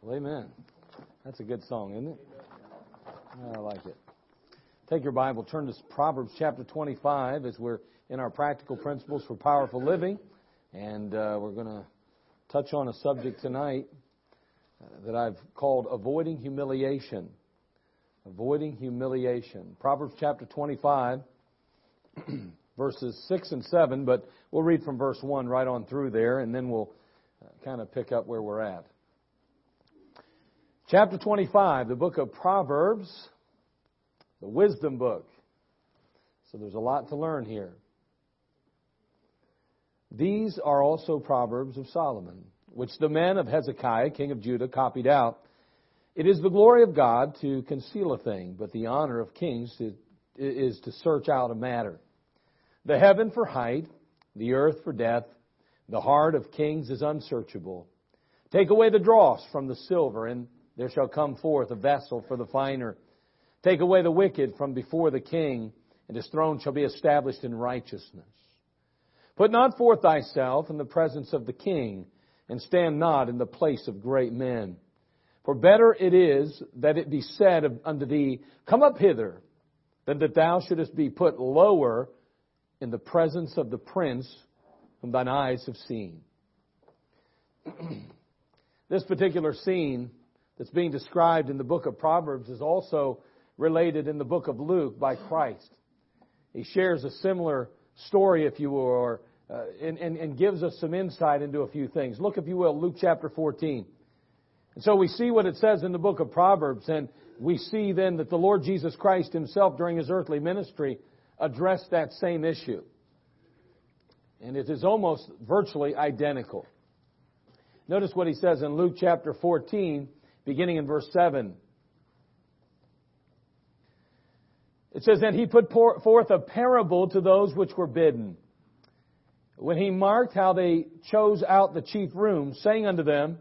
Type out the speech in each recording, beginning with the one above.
Well, amen. That's a good song, isn't it? I like it. Take your Bible, turn to Proverbs chapter 25 as we're in our practical principles for powerful living. And uh, we're going to touch on a subject tonight uh, that I've called avoiding humiliation. Avoiding humiliation. Proverbs chapter 25, verses 6 and 7, but we'll read from verse 1 right on through there, and then we'll uh, kind of pick up where we're at. Chapter 25, the book of Proverbs, the wisdom book. So there's a lot to learn here. These are also Proverbs of Solomon, which the men of Hezekiah, king of Judah, copied out. It is the glory of God to conceal a thing, but the honor of kings is to search out a matter. The heaven for height, the earth for depth, the heart of kings is unsearchable. Take away the dross from the silver, and there shall come forth a vessel for the finer. Take away the wicked from before the king, and his throne shall be established in righteousness. Put not forth thyself in the presence of the king, and stand not in the place of great men. For better it is that it be said unto thee, Come up hither, than that thou shouldest be put lower in the presence of the prince whom thine eyes have seen. this particular scene that's being described in the book of Proverbs is also related in the book of Luke by Christ. He shares a similar story, if you will, or, uh, and, and, and gives us some insight into a few things. Look, if you will, Luke chapter 14. And so we see what it says in the book of Proverbs, and we see then that the Lord Jesus Christ himself during his earthly ministry addressed that same issue. And it is almost virtually identical. Notice what he says in Luke chapter 14, beginning in verse 7. It says, And he put forth a parable to those which were bidden. When he marked how they chose out the chief room, saying unto them,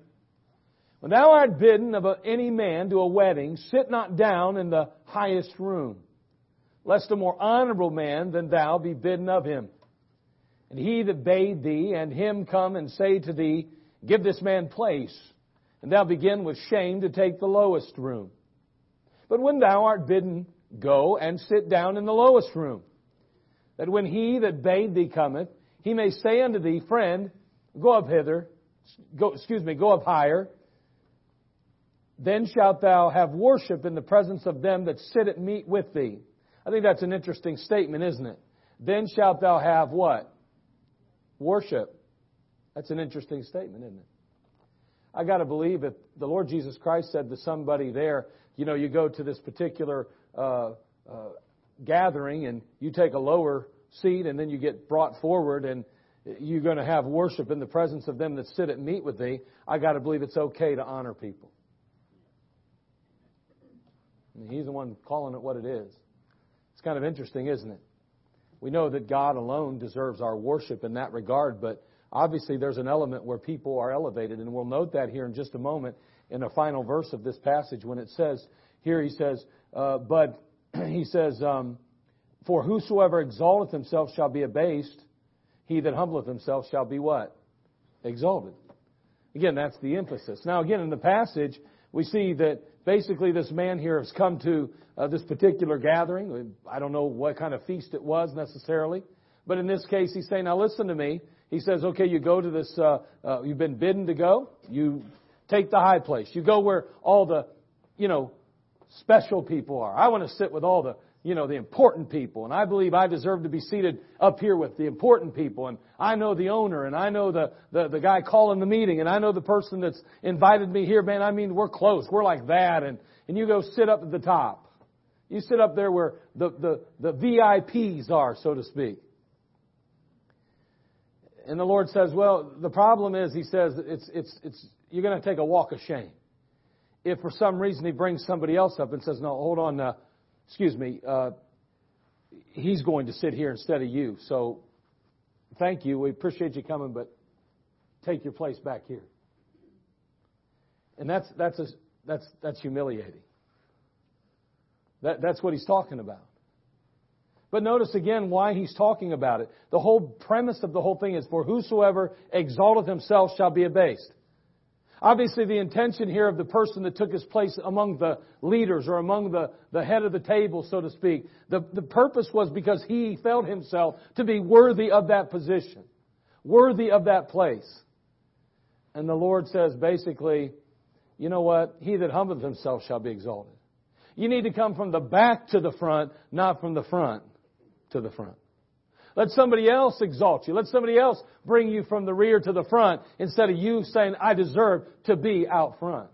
When thou art bidden of any man to a wedding, sit not down in the highest room, lest a more honorable man than thou be bidden of him. And he that bade thee and him come and say to thee, Give this man place, and thou begin with shame to take the lowest room. But when thou art bidden, go and sit down in the lowest room, that when he that bade thee cometh, he may say unto thee, Friend, go up hither, go, excuse me, go up higher. Then shalt thou have worship in the presence of them that sit at meat with thee. I think that's an interesting statement, isn't it? Then shalt thou have what? Worship. That's an interesting statement, isn't it? I got to believe that the Lord Jesus Christ said to somebody there, you know, you go to this particular uh, uh, gathering and you take a lower seat and then you get brought forward and you're going to have worship in the presence of them that sit at meat with thee, I got to believe it's okay to honor people. He's the one calling it what it is. It's kind of interesting, isn't it? We know that God alone deserves our worship in that regard, but obviously there's an element where people are elevated, and we'll note that here in just a moment in the final verse of this passage when it says, here he says, uh, but he says, um, For whosoever exalteth himself shall be abased, he that humbleth himself shall be what? Exalted. Again, that's the emphasis. Now, again, in the passage, we see that basically this man here has come to uh, this particular gathering. I don't know what kind of feast it was necessarily. But in this case, he's saying, now listen to me. He says, okay, you go to this, uh, uh, you've been bidden to go. You take the high place. You go where all the, you know, special people are. I want to sit with all the, you know, the important people. And I believe I deserve to be seated up here with the important people. And I know the owner and I know the, the, the guy calling the meeting and I know the person that's invited me here. Man, I mean, we're close. We're like that. And, and you go sit up at the top. You sit up there where the, the, the VIPs are, so to speak. And the Lord says, well, the problem is, He says, it's, it's, it's, you're going to take a walk of shame if for some reason he brings somebody else up and says, no, hold on, uh, excuse me, uh, he's going to sit here instead of you. So thank you. We appreciate you coming, but take your place back here. And that's, that's, a, that's, that's humiliating. That, that's what he's talking about. But notice again why he's talking about it. The whole premise of the whole thing is, For whosoever exalteth himself shall be abased. Obviously, the intention here of the person that took his place among the leaders or among the, the head of the table, so to speak, the, the purpose was because he felt himself to be worthy of that position, worthy of that place. And the Lord says basically, you know what? He that humbleth himself shall be exalted. You need to come from the back to the front, not from the front to the front. Let somebody else exalt you. Let somebody else bring you from the rear to the front instead of you saying, I deserve to be out front.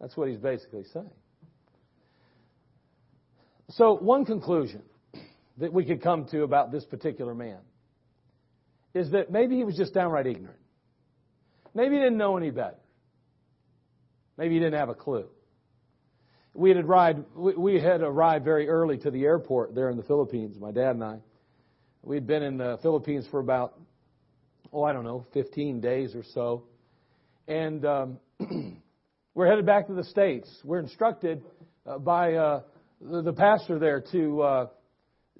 That's what he's basically saying. So, one conclusion that we could come to about this particular man is that maybe he was just downright ignorant. Maybe he didn't know any better. Maybe he didn't have a clue. We had arrived, we had arrived very early to the airport there in the Philippines, my dad and I. We'd been in the Philippines for about, oh, I don't know, 15 days or so. And um, we're headed back to the States. We're instructed uh, by uh, the, the pastor there to uh,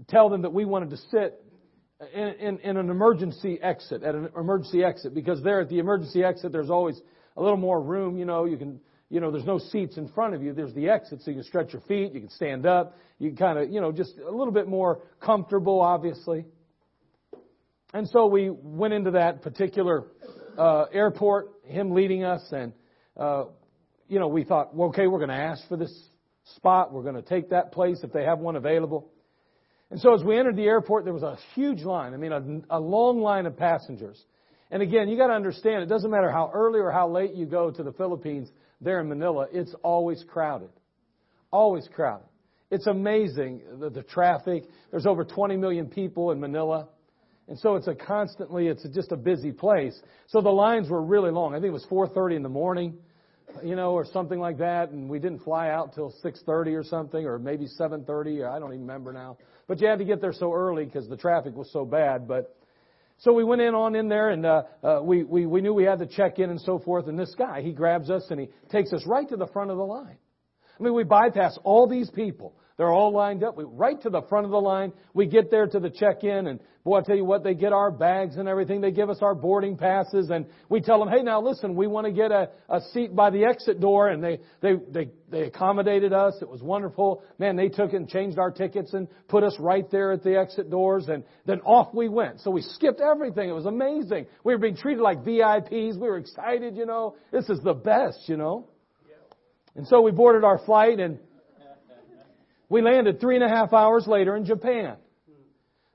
tell them that we wanted to sit in, in, in, an emergency exit, at an emergency exit, because there at the emergency exit, there's always a little more room. You know, you can you know, there's no seats in front of you. There's the exit, so you can stretch your feet, you can stand up, you can kind of, you know, just a little bit more comfortable, obviously. And so we went into that particular uh, airport, him leading us, and uh, you know, we thought, well, okay, we're going to ask for this spot. We're going to take that place if they have one available. And so as we entered the airport, there was a huge line. I mean, a, a long line of passengers. And again, you got to understand, it doesn't matter how early or how late you go to the Philippines there in Manila, it's always crowded. Always crowded. It's amazing the, the traffic. There's over 20 million people in Manila. And so it's a constantly, it's just a busy place. So the lines were really long. I think it was 4.30 in the morning, you know, or something like that. And we didn't fly out till 6.30 or something, or maybe 7.30, or I don't even remember now. But you had to get there so early because the traffic was so bad. But so we went in on in there and uh, uh, we, we, we knew we had to check in and so forth. And this guy, he grabs us and he takes us right to the front of the line. I mean, we bypass all these people. They're all lined up. We right to the front of the line. We get there to the check-in, and boy, I tell you what, they get our bags and everything. They give us our boarding passes, and we tell them, hey, now listen, we want to get a, a seat by the exit door, and they they they they accommodated us. It was wonderful. Man, they took and changed our tickets and put us right there at the exit doors, and then off we went. So we skipped everything. It was amazing. We were being treated like VIPs. We were excited, you know. This is the best, you know. And so we boarded our flight and we landed three and a half hours later in Japan.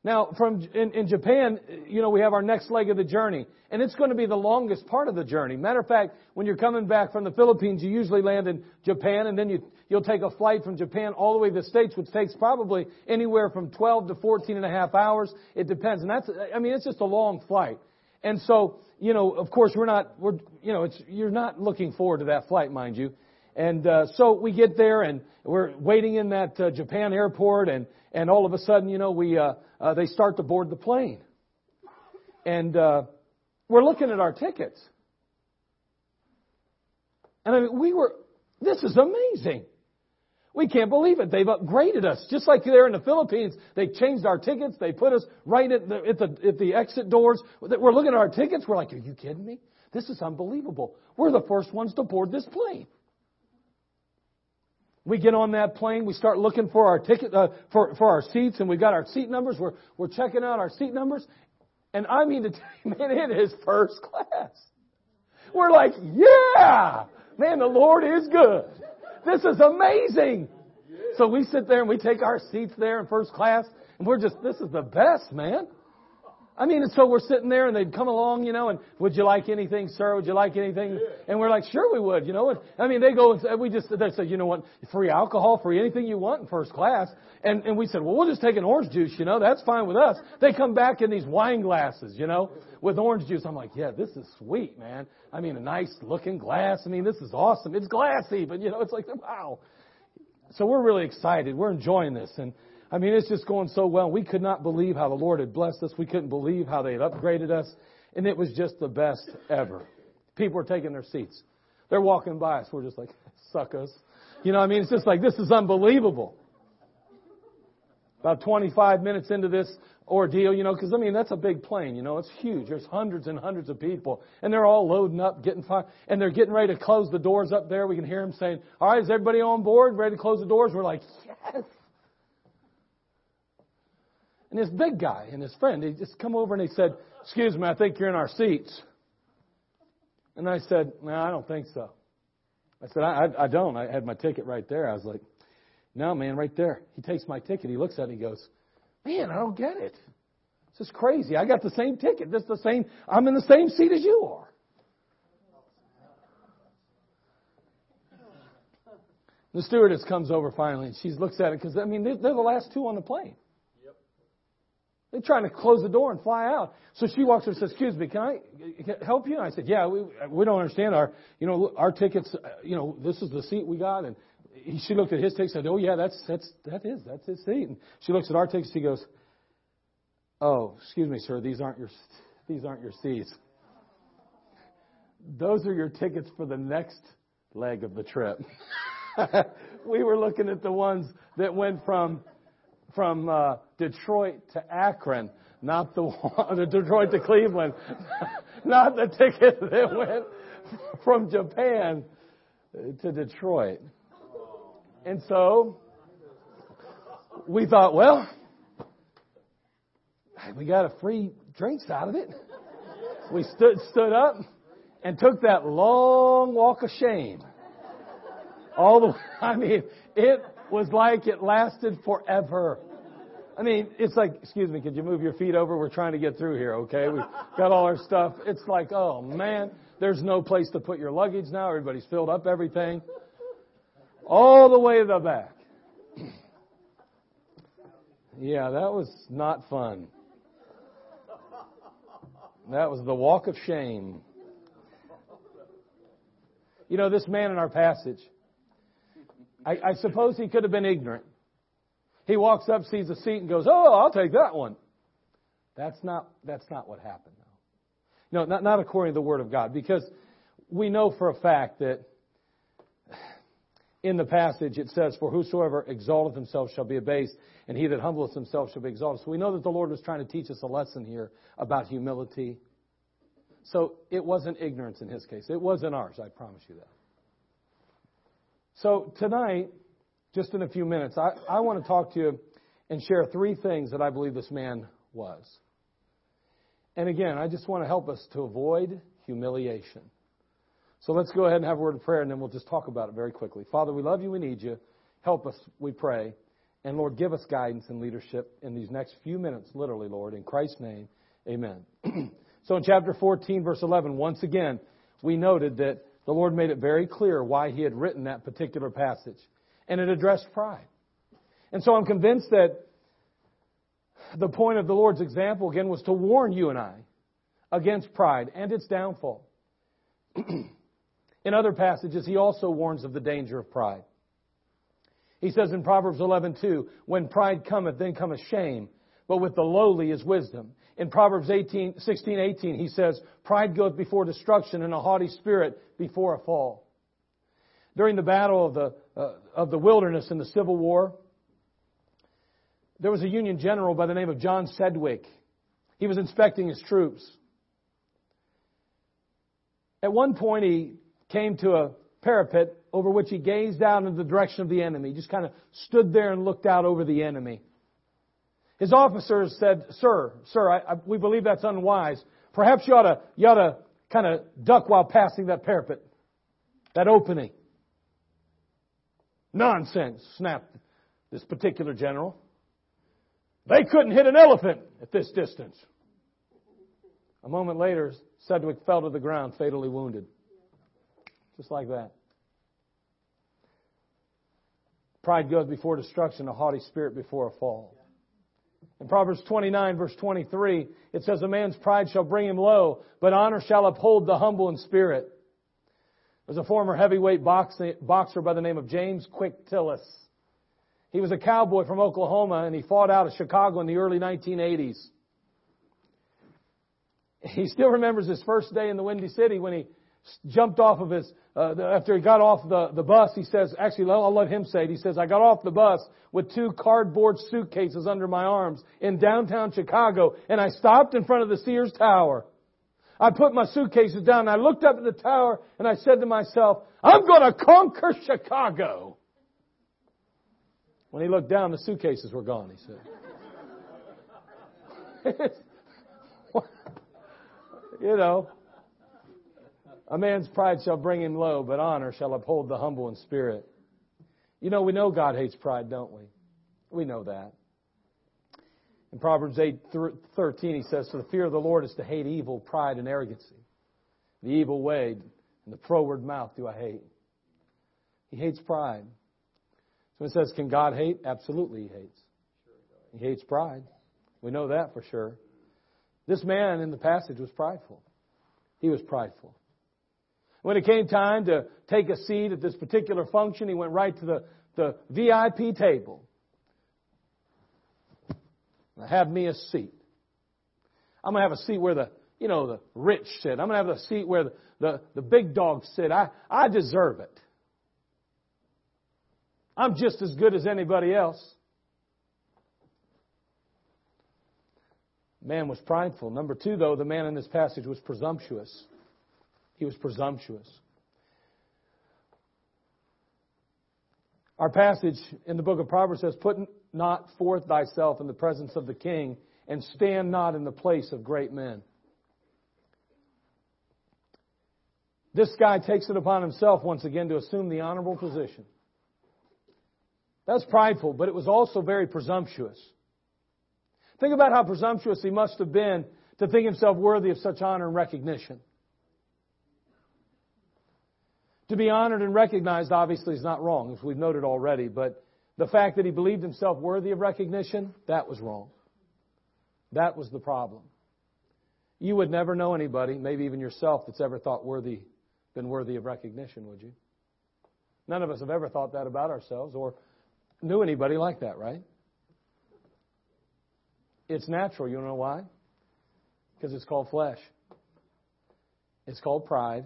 Now, from in, in, Japan, you know, we have our next leg of the journey, and it's going to be the longest part of the journey. Matter of fact, when you're coming back from the Philippines, you usually land in Japan, and then you you'll take a flight from Japan all the way to the States, which takes probably anywhere from 12 to 14 and a half hours. It depends, and that's I mean, it's just a long flight. And so, you know, of course, we're not we're you know, it's you're not looking forward to that flight, mind you. And uh, so we get there and we're waiting in that uh, Japan airport, and and all of a sudden, you know, we uh, uh, they start to board the plane, and uh, we're looking at our tickets, and I mean, we were. This is amazing. We can't believe it. They've upgraded us. Just like there in the Philippines, they changed our tickets. They put us right at the, at the, at the exit doors. We're looking at our tickets. We're like, are you kidding me? This is unbelievable. We're the first ones to board this plane. We get on that plane, we start looking for our ticket, uh, for, for our seats, and we've got our seat numbers. We're, we're checking out our seat numbers. And I mean to tell you, man, it is first class. We're like, yeah! Man, the Lord is good. This is amazing. So we sit there and we take our seats there in first class, and we're just, this is the best, man. I mean, and so we're sitting there and they'd come along, you know, and would you like anything, sir? Would you like anything? And we're like, sure we would, you know. And I mean, they go and say, we just, they say, you know what, free alcohol, free anything you want in first class. And, and we said, well, we'll just take an orange juice, you know, that's fine with us. They come back in these wine glasses, you know, with orange juice. I'm like, yeah, this is sweet, man. I mean, a nice looking glass. I mean, this is awesome. It's glassy, but you know, it's like, wow. So we're really excited. We're enjoying this. And, I mean, it's just going so well. We could not believe how the Lord had blessed us. We couldn't believe how they had upgraded us. And it was just the best ever. People were taking their seats. They're walking by us. We're just like, suck us. You know, I mean, it's just like, this is unbelievable. About 25 minutes into this ordeal, you know, because I mean, that's a big plane, you know, it's huge. There's hundreds and hundreds of people, and they're all loading up, getting fire, and they're getting ready to close the doors up there. We can hear them saying, All right, is everybody on board? Ready to close the doors? We're like, Yes. And this big guy and his friend, they just come over and they said, Excuse me, I think you're in our seats. And I said, No, I don't think so. I said, I, I, I don't. I had my ticket right there. I was like, No, man, right there. He takes my ticket. He looks at it. He goes, Man, I don't get it. This is crazy. I got the same ticket. This is the same. I'm in the same seat as you are. The stewardess comes over finally, and she looks at it because I mean they're, they're the last two on the plane. They're trying to close the door and fly out. So she walks over and says, "Excuse me, can I help you?" And I said, "Yeah, we we don't understand our you know our tickets. Uh, you know this is the seat we got." And he, she looked at his ticket and said, "Oh yeah, that's that's that is that's his seat." And she looks at our tickets. She goes, "Oh, excuse me, sir. These aren't your these aren't your seats. Those are your tickets for the next leg of the trip." we were looking at the ones that went from from uh, Detroit to Akron, not the one, the Detroit to Cleveland, not the ticket that went from Japan to Detroit. And so we thought, well, we got a free drinks out of it. We stood stood up and took that long walk of shame. All the I mean, it was like it lasted forever. I mean, it's like, excuse me, could you move your feet over? We're trying to get through here, okay? We've got all our stuff. It's like, oh man, there's no place to put your luggage now. Everybody's filled up everything. All the way to the back. Yeah, that was not fun. That was the walk of shame. You know, this man in our passage, I, I suppose he could have been ignorant. He walks up, sees a seat, and goes, "Oh, I'll take that one." That's not that's not what happened, though. No, not not according to the Word of God, because we know for a fact that in the passage it says, "For whosoever exalteth himself shall be abased, and he that humbleth himself shall be exalted." So we know that the Lord was trying to teach us a lesson here about humility. So it wasn't ignorance in his case; it wasn't ours. I promise you that. So tonight just in a few minutes, I, I want to talk to you and share three things that I believe this man was. And again, I just want to help us to avoid humiliation. So let's go ahead and have a word of prayer, and then we'll just talk about it very quickly. Father, we love you. We need you. Help us, we pray. And Lord, give us guidance and leadership in these next few minutes, literally, Lord. In Christ's name, amen. so in chapter 14, verse 11, once again, we noted that the Lord made it very clear why he had written that particular passage and it addressed pride. And so I'm convinced that the point of the Lord's example, again, was to warn you and I against pride and its downfall. in other passages, he also warns of the danger of pride. He says in Proverbs 11:2, "When pride cometh, then cometh shame, but with the lowly is wisdom." In Proverbs 18, 16, 18, he says, "Pride goeth before destruction, and a haughty spirit before a fall." During the battle of the, uh, of the wilderness in the Civil War, there was a Union general by the name of John Sedgwick. He was inspecting his troops. At one point, he came to a parapet over which he gazed out in the direction of the enemy. He just kind of stood there and looked out over the enemy. His officers said, Sir, sir, I, I, we believe that's unwise. Perhaps you ought to, you ought to kind of duck while passing that parapet, that opening. Nonsense, snapped this particular general. They couldn't hit an elephant at this distance. A moment later, Sedgwick fell to the ground, fatally wounded. Just like that. Pride goes before destruction, a haughty spirit before a fall. In Proverbs 29, verse 23, it says, A man's pride shall bring him low, but honor shall uphold the humble in spirit. There's a former heavyweight boxer by the name of James Quick Tillis. He was a cowboy from Oklahoma and he fought out of Chicago in the early 1980s. He still remembers his first day in the Windy City when he jumped off of his, uh, after he got off the, the bus, he says, actually, I'll let him say it. He says, I got off the bus with two cardboard suitcases under my arms in downtown Chicago and I stopped in front of the Sears Tower. I put my suitcases down and I looked up at the tower and I said to myself, I'm going to conquer Chicago. When he looked down, the suitcases were gone, he said. you know, a man's pride shall bring him low, but honor shall uphold the humble in spirit. You know, we know God hates pride, don't we? We know that. In Proverbs 8 13, he says, For the fear of the Lord is to hate evil, pride, and arrogancy. The evil way and the froward mouth do I hate. He hates pride. So it says, Can God hate? Absolutely, he hates. He hates pride. We know that for sure. This man in the passage was prideful. He was prideful. When it came time to take a seat at this particular function, he went right to the, the VIP table have me a seat. I'm going to have a seat where the, you know, the rich sit. I'm going to have a seat where the, the, the big dogs sit. I, I deserve it. I'm just as good as anybody else. Man was prideful. Number two, though, the man in this passage was presumptuous. He was presumptuous. Our passage in the book of Proverbs says, Put not forth thyself in the presence of the king, and stand not in the place of great men. This guy takes it upon himself once again to assume the honorable position. That's prideful, but it was also very presumptuous. Think about how presumptuous he must have been to think himself worthy of such honor and recognition. To be honored and recognized, obviously, is not wrong, as we've noted already, but the fact that he believed himself worthy of recognition, that was wrong. That was the problem. You would never know anybody, maybe even yourself, that's ever thought worthy, been worthy of recognition, would you? None of us have ever thought that about ourselves or knew anybody like that, right? It's natural. You know why? Because it's called flesh. It's called pride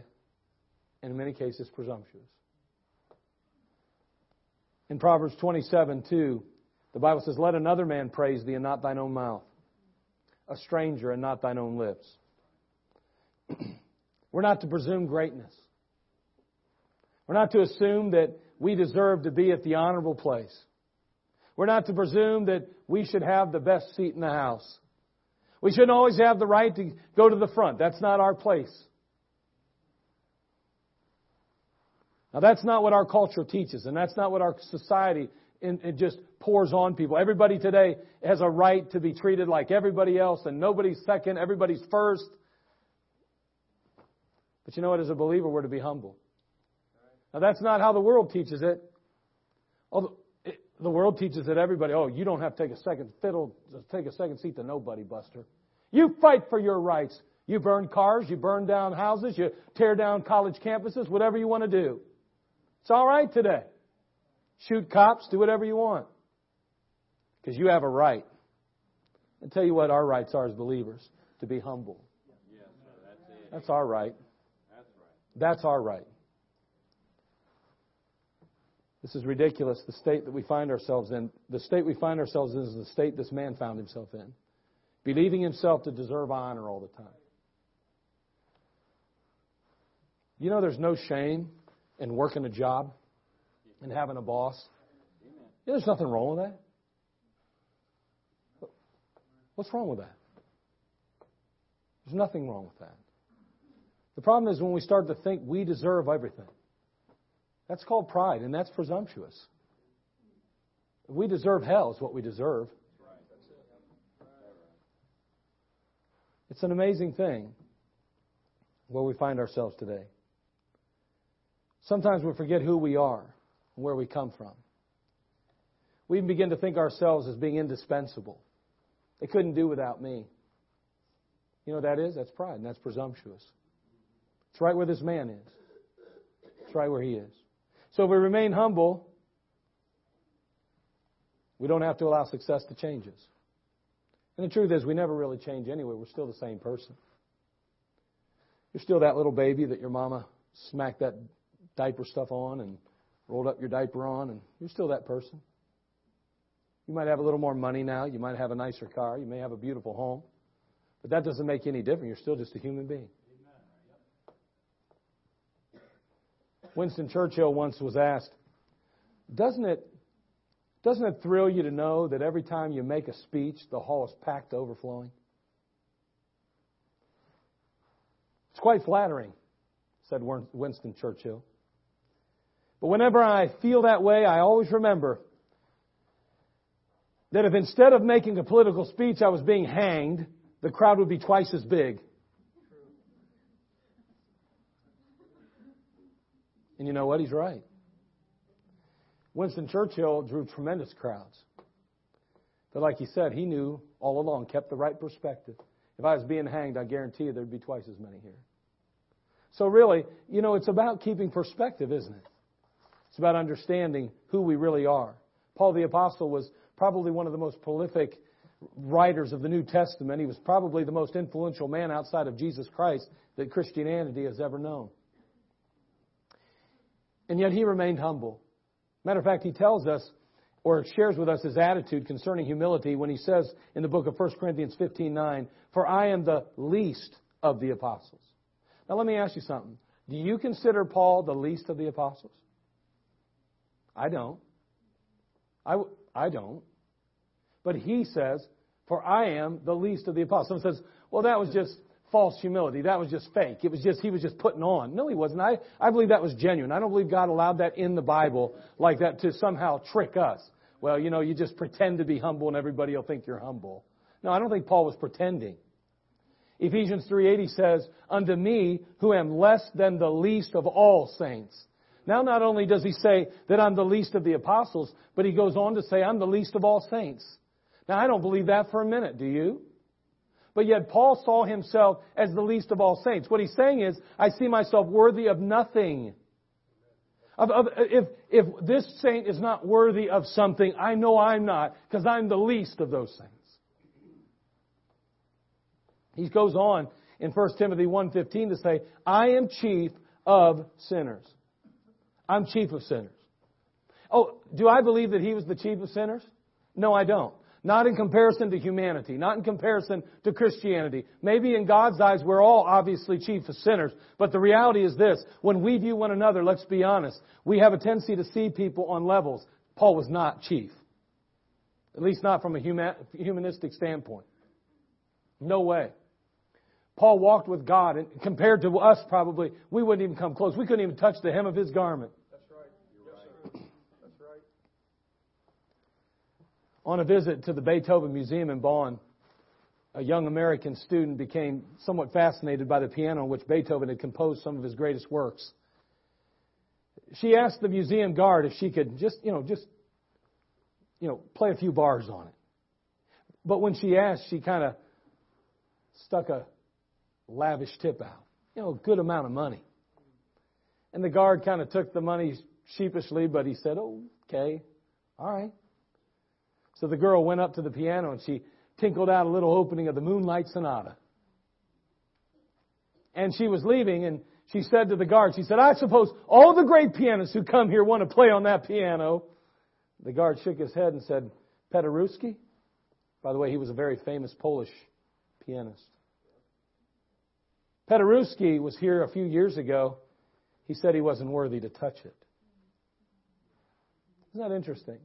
in many cases presumptuous. In Proverbs 27 2, the Bible says, Let another man praise thee and not thine own mouth, a stranger and not thine own lips. We're not to presume greatness. We're not to assume that we deserve to be at the honorable place. We're not to presume that we should have the best seat in the house. We shouldn't always have the right to go to the front. That's not our place. Now, that's not what our culture teaches, and that's not what our society in, it just pours on people. Everybody today has a right to be treated like everybody else, and nobody's second, everybody's first. But you know what? As a believer, we're to be humble. Now, that's not how the world teaches it. Although the world teaches that everybody, oh, you don't have to take a second fiddle, take a second seat to nobody, Buster. You fight for your rights. You burn cars, you burn down houses, you tear down college campuses, whatever you want to do. It's all right today. Shoot cops, do whatever you want. Because you have a right. And tell you what our rights are as believers to be humble. that's, our right. That's our right. This is ridiculous, the state that we find ourselves in. The state we find ourselves in is the state this man found himself in. Believing himself to deserve honor all the time. You know, there's no shame and working a job and having a boss. Yeah, there's nothing wrong with that. What's wrong with that? There's nothing wrong with that. The problem is when we start to think we deserve everything. That's called pride, and that's presumptuous. We deserve hell, is what we deserve. It's an amazing thing where we find ourselves today. Sometimes we forget who we are and where we come from. We begin to think ourselves as being indispensable. They couldn't do without me. You know what that is? That's pride, and that's presumptuous. It's right where this man is. It's right where he is. So if we remain humble, we don't have to allow success to change us. And the truth is, we never really change anyway. We're still the same person. You're still that little baby that your mama smacked that diaper stuff on and rolled up your diaper on, and you're still that person. You might have a little more money now. You might have a nicer car. You may have a beautiful home. But that doesn't make any difference. You're still just a human being. Winston Churchill once was asked, doesn't it, doesn't it thrill you to know that every time you make a speech, the hall is packed to overflowing? It's quite flattering, said Winston Churchill. But whenever I feel that way, I always remember that if instead of making a political speech I was being hanged, the crowd would be twice as big. And you know what? He's right. Winston Churchill drew tremendous crowds. But like he said, he knew all along, kept the right perspective. If I was being hanged, I guarantee you there'd be twice as many here. So really, you know, it's about keeping perspective, isn't it? It's about understanding who we really are. Paul the Apostle was probably one of the most prolific writers of the New Testament. He was probably the most influential man outside of Jesus Christ that Christianity has ever known. And yet he remained humble. Matter of fact, he tells us or shares with us his attitude concerning humility when he says in the book of 1 Corinthians 15:9, "For I am the least of the apostles." Now let me ask you something. Do you consider Paul the least of the apostles? I don't. I, I don't. But he says, For I am the least of the apostles. Someone says, Well, that was just false humility. That was just fake. It was just, he was just putting on. No, he wasn't. I, I believe that was genuine. I don't believe God allowed that in the Bible like that to somehow trick us. Well, you know, you just pretend to be humble and everybody will think you're humble. No, I don't think Paul was pretending. Ephesians 3:80 says, "Unto me, who am less than the least of all saints." Now, not only does he say that I'm the least of the apostles, but he goes on to say, I'm the least of all saints. Now, I don't believe that for a minute, do you? But yet, Paul saw himself as the least of all saints. What he's saying is, I see myself worthy of nothing. Of, of, if, if this saint is not worthy of something, I know I'm not, because I'm the least of those saints. He goes on in 1 Timothy 1.15 to say, I am chief of sinners. I'm chief of sinners. Oh, do I believe that he was the chief of sinners? No, I don't. Not in comparison to humanity, not in comparison to Christianity. Maybe in God's eyes we're all obviously chief of sinners, but the reality is this. When we view one another, let's be honest, we have a tendency to see people on levels. Paul was not chief. At least not from a humanistic standpoint. No way. Paul walked with God, and compared to us, probably, we wouldn't even come close. We couldn't even touch the hem of his garment. On a visit to the Beethoven Museum in Bonn, a young American student became somewhat fascinated by the piano on which Beethoven had composed some of his greatest works. She asked the museum guard if she could just, you know, just, you know, play a few bars on it. But when she asked, she kind of stuck a lavish tip out. You know, a good amount of money. And the guard kind of took the money sheepishly, but he said, oh, okay, all right. So the girl went up to the piano and she tinkled out a little opening of the Moonlight Sonata. And she was leaving and she said to the guard, she said, I suppose all the great pianists who come here want to play on that piano. The guard shook his head and said, Paderewski? By the way, he was a very famous Polish pianist. Paderewski was here a few years ago. He said he wasn't worthy to touch it. Isn't that interesting?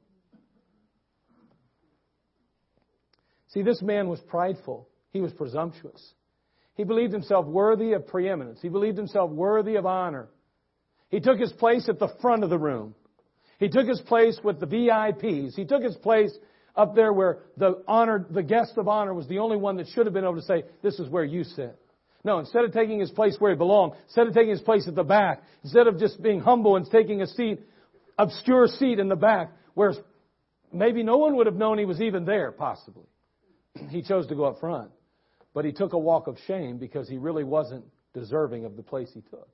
See, this man was prideful. He was presumptuous. He believed himself worthy of preeminence. He believed himself worthy of honor. He took his place at the front of the room. He took his place with the VIPs. He took his place up there where the honor, the guest of honor was the only one that should have been able to say, this is where you sit. No, instead of taking his place where he belonged, instead of taking his place at the back, instead of just being humble and taking a seat, obscure seat in the back, where maybe no one would have known he was even there, possibly he chose to go up front. But he took a walk of shame because he really wasn't deserving of the place he took.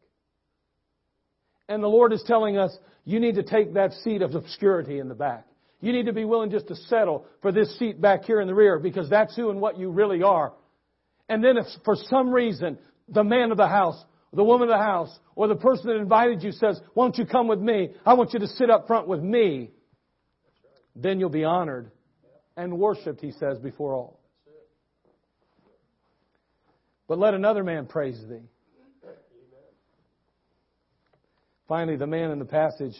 And the Lord is telling us, you need to take that seat of obscurity in the back. You need to be willing just to settle for this seat back here in the rear because that's who and what you really are. And then if for some reason the man of the house, the woman of the house, or the person that invited you says, won't you come with me? I want you to sit up front with me. Then you'll be honored and worshiped, he says, before all. But let another man praise thee. Finally, the man in the passage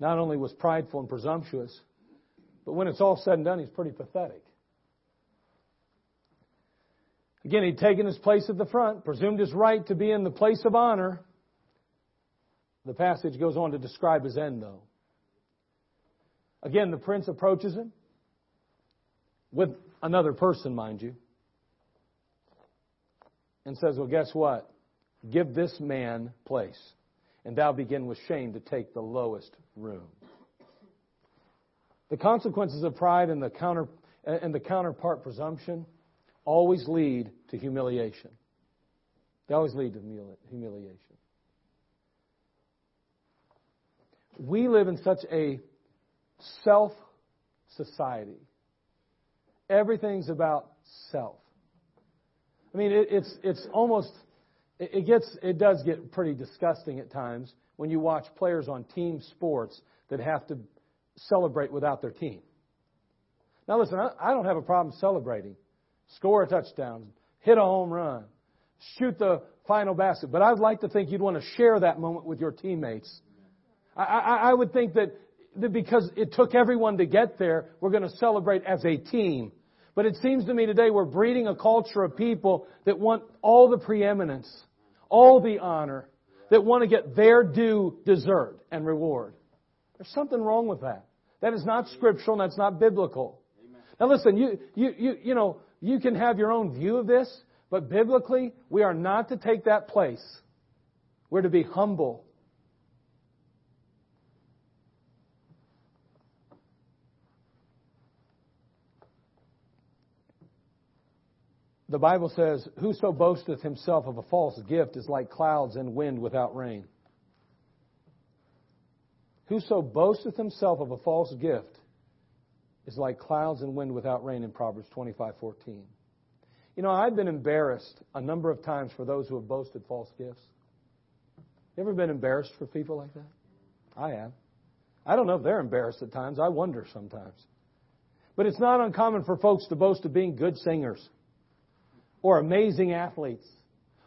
not only was prideful and presumptuous, but when it's all said and done, he's pretty pathetic. Again, he'd taken his place at the front, presumed his right to be in the place of honor. The passage goes on to describe his end, though. Again, the prince approaches him with another person, mind you and says, Well, guess what? Give this man place, and thou begin with shame to take the lowest room. The consequences of pride and the, counter, and the counterpart presumption always lead to humiliation. They always lead to humiliation. We live in such a self society. Everything's about self. I mean, it, it's it's almost it, it gets it does get pretty disgusting at times when you watch players on team sports that have to celebrate without their team. Now, listen, I, I don't have a problem celebrating, score a touchdown, hit a home run, shoot the final basket, but I'd like to think you'd want to share that moment with your teammates. I, I, I would think that that because it took everyone to get there, we're going to celebrate as a team. But it seems to me today we're breeding a culture of people that want all the preeminence, all the honor, that want to get their due desert and reward. There's something wrong with that. That is not scriptural and that's not biblical. Now listen, you, you, you, you know, you can have your own view of this, but biblically, we are not to take that place. We're to be humble. The Bible says, Whoso boasteth himself of a false gift is like clouds and wind without rain. Whoso boasteth himself of a false gift is like clouds and wind without rain in Proverbs 25:14. You know, I've been embarrassed a number of times for those who have boasted false gifts. You ever been embarrassed for people like that? I have. I don't know if they're embarrassed at times. I wonder sometimes. But it's not uncommon for folks to boast of being good singers, or amazing athletes,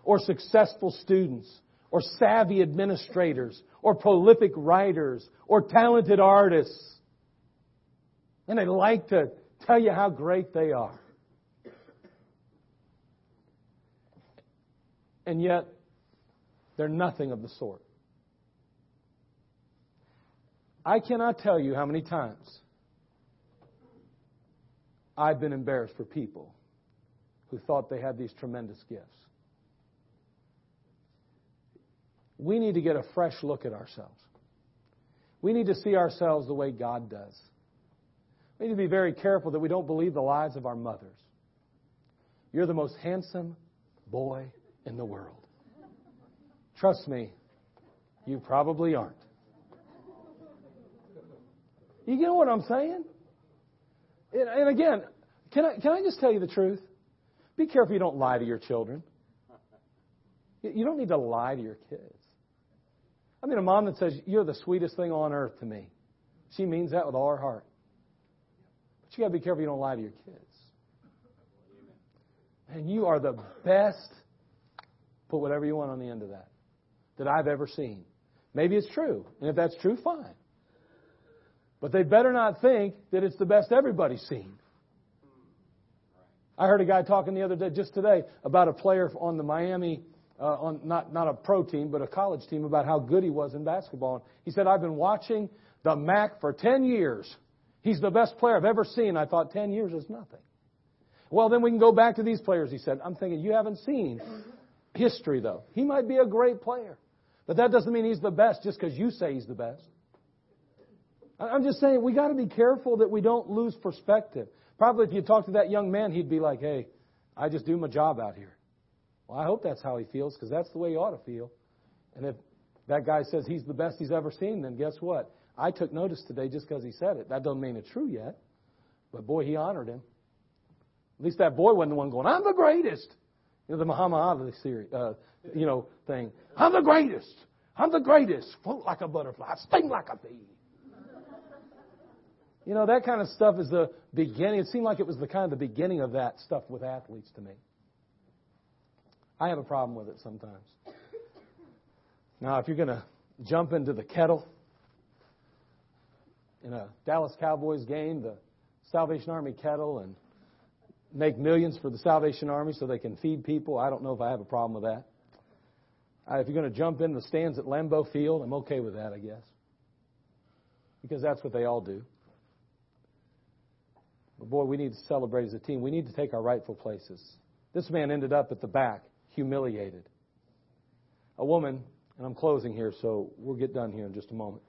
or successful students, or savvy administrators, or prolific writers, or talented artists. And they like to tell you how great they are. And yet, they're nothing of the sort. I cannot tell you how many times I've been embarrassed for people who thought they had these tremendous gifts. We need to get a fresh look at ourselves. We need to see ourselves the way God does. We need to be very careful that we don't believe the lies of our mothers. You're the most handsome boy in the world. Trust me, you probably aren't. You get what I'm saying? And, again, can I, can I just tell you the truth? Be careful you don't lie to your children. You don't need to lie to your kids. I mean, a mom that says, You're the sweetest thing on earth to me. She means that with all her heart. But you got to be careful you don't lie to your kids. And you are the best, put whatever you want on the end of that, that I've ever seen. Maybe it's true. And if that's true, fine. But they better not think that it's the best everybody's seen. I heard a guy talking the other day, just today, about a player on the Miami, uh, on not not a pro team, but a college team, about how good he was in basketball. And he said, "I've been watching the MAC for ten years. He's the best player I've ever seen." I thought ten years is nothing. Well, then we can go back to these players. He said, "I'm thinking you haven't seen history though. He might be a great player, but that doesn't mean he's the best just because you say he's the best." I'm just saying we got to be careful that we don't lose perspective. Probably if you talk to that young man, he'd be like, hey, I just do my job out here. Well, I hope that's how he feels because that's the way he ought to feel. And if that guy says he's the best he's ever seen, then guess what? I took notice today just because he said it. That doesn't mean it's true yet. But boy, he honored him. At least that boy wasn't the one going, I'm the greatest. You know, the Muhammad Ali series, uh, you know, thing. I'm the greatest. I'm the greatest. Float like a butterfly. Sting like a bee. You know, that kind of stuff is the beginning. It seemed like it was the kind of the beginning of that stuff with athletes to me. I have a problem with it sometimes. Now, if you're going to jump into the kettle in a Dallas Cowboys game, the Salvation Army kettle, and make millions for the Salvation Army so they can feed people, I don't know if I have a problem with that. Uh, if you're going to jump in the stands at Lambeau Field, I'm okay with that, I guess. Because that's what they all do. But boy, we need to celebrate as a team. We need to take our rightful places. This man ended up at the back, humiliated. A woman, and I'm closing here, so we'll get done here in just a moment.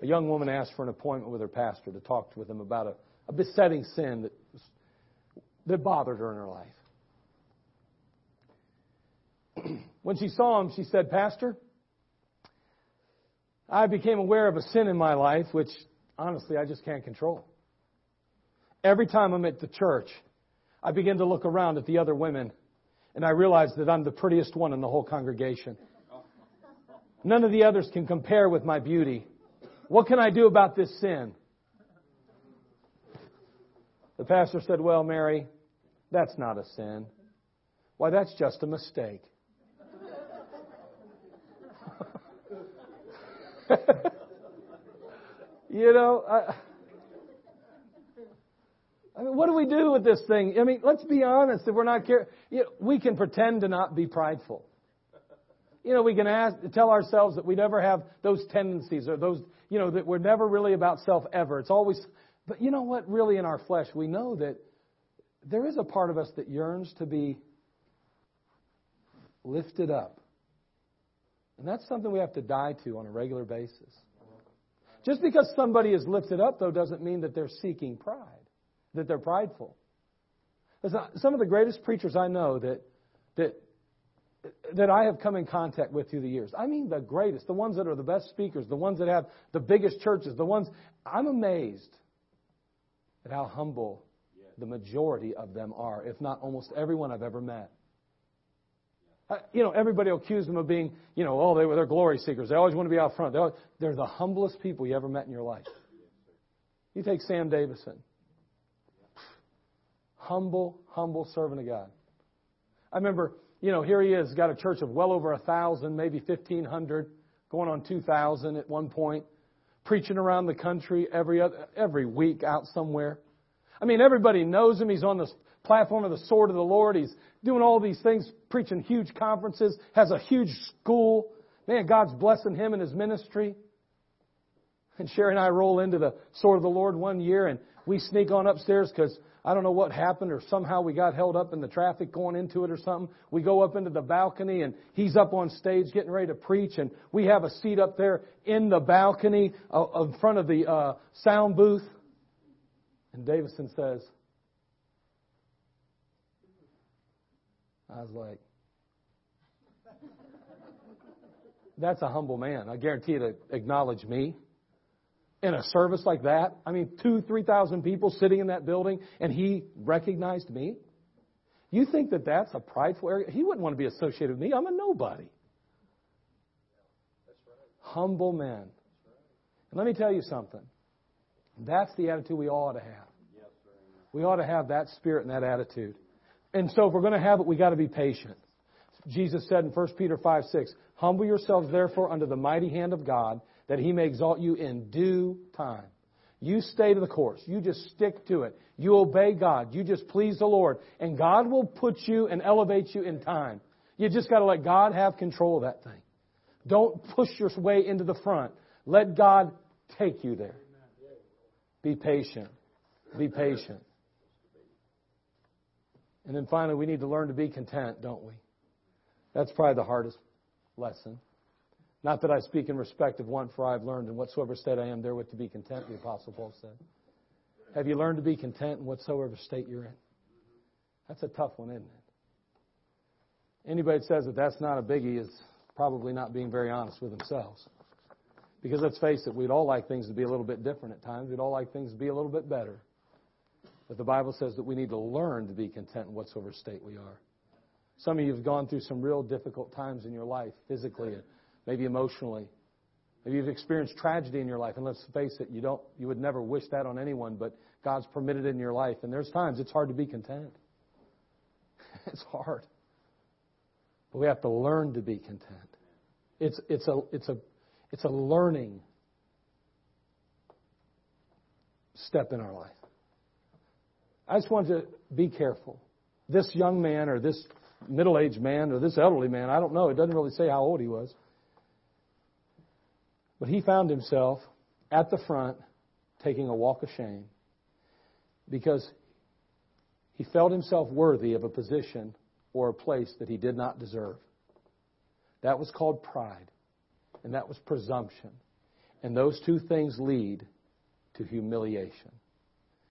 A young woman asked for an appointment with her pastor to talk with him about a, a besetting sin that, was, that bothered her in her life. when she saw him, she said, Pastor, I became aware of a sin in my life which, honestly, I just can't control. Every time I'm at the church, I begin to look around at the other women, and I realize that I'm the prettiest one in the whole congregation. None of the others can compare with my beauty. What can I do about this sin? The pastor said, Well, Mary, that's not a sin. Why, that's just a mistake. You know, I, I mean, what do we do with this thing? I mean, let's be honest. If we're not care, you know, we can pretend to not be prideful. You know, we can ask, tell ourselves that we never have those tendencies or those, you know, that we're never really about self ever. It's always, but you know what? Really, in our flesh, we know that there is a part of us that yearns to be lifted up. And that's something we have to die to on a regular basis. Just because somebody is lifted up, though, doesn't mean that they're seeking pride, that they're prideful. Some of the greatest preachers I know that, that, that I have come in contact with through the years, I mean the greatest, the ones that are the best speakers, the ones that have the biggest churches, the ones, I'm amazed at how humble the majority of them are, if not almost everyone I've ever met. You know, everybody will accuse them of being, you know, oh, they, they're glory seekers. They always want to be out front. They're, they're the humblest people you ever met in your life. You take Sam Davison. Humble, humble servant of God. I remember, you know, here he is, got a church of well over a thousand, maybe fifteen hundred, going on two thousand at one point, preaching around the country every other, every week out somewhere. I mean, everybody knows him. He's on the platform of the sword of the Lord. He's doing all these things, preaching huge conferences, has a huge school. Man, God's blessing him and his ministry. And Sherry and I roll into the sword of the Lord one year and we sneak on upstairs because I don't know what happened or somehow we got held up in the traffic going into it or something. We go up into the balcony and he's up on stage getting ready to preach and we have a seat up there in the balcony uh, in front of the uh, sound booth. And Davison says, I was like, that's a humble man. I guarantee you to acknowledge me in a service like that. I mean, two, three thousand people sitting in that building, and he recognized me. You think that that's a prideful area? He wouldn't want to be associated with me. I'm a nobody. Humble man. And let me tell you something. That's the attitude we ought to have. We ought to have that spirit and that attitude. And so if we're going to have it, we got to be patient. Jesus said in 1 Peter 5, 6, Humble yourselves therefore under the mighty hand of God, that he may exalt you in due time. You stay to the course. You just stick to it. You obey God. You just please the Lord. And God will put you and elevate you in time. You just got to let God have control of that thing. Don't push your way into the front. Let God take you there. Be patient. Be patient. And then finally, we need to learn to be content, don't we? That's probably the hardest lesson. Not that I speak in respect of one, for I have learned in whatsoever state I am therewith to be content, the Apostle Paul said. Have you learned to be content in whatsoever state you're in? That's a tough one, isn't it? Anybody that says that that's not a biggie is probably not being very honest with themselves. Because let's face it, we'd all like things to be a little bit different at times. We'd all like things to be a little bit better. But the Bible says that we need to learn to be content in whatsoever state we are. Some of you have gone through some real difficult times in your life, physically, maybe emotionally. Maybe you've experienced tragedy in your life, and let's face it, you don't, you would never wish that on anyone, but God's permitted it in your life. And there's times it's hard to be content. it's hard. But we have to learn to be content. It's, it's a, it's a, it's a learning step in our life. I just want to be careful. This young man or this middle aged man or this elderly man, I don't know. It doesn't really say how old he was. But he found himself at the front taking a walk of shame because he felt himself worthy of a position or a place that he did not deserve. That was called pride, and that was presumption. And those two things lead to humiliation.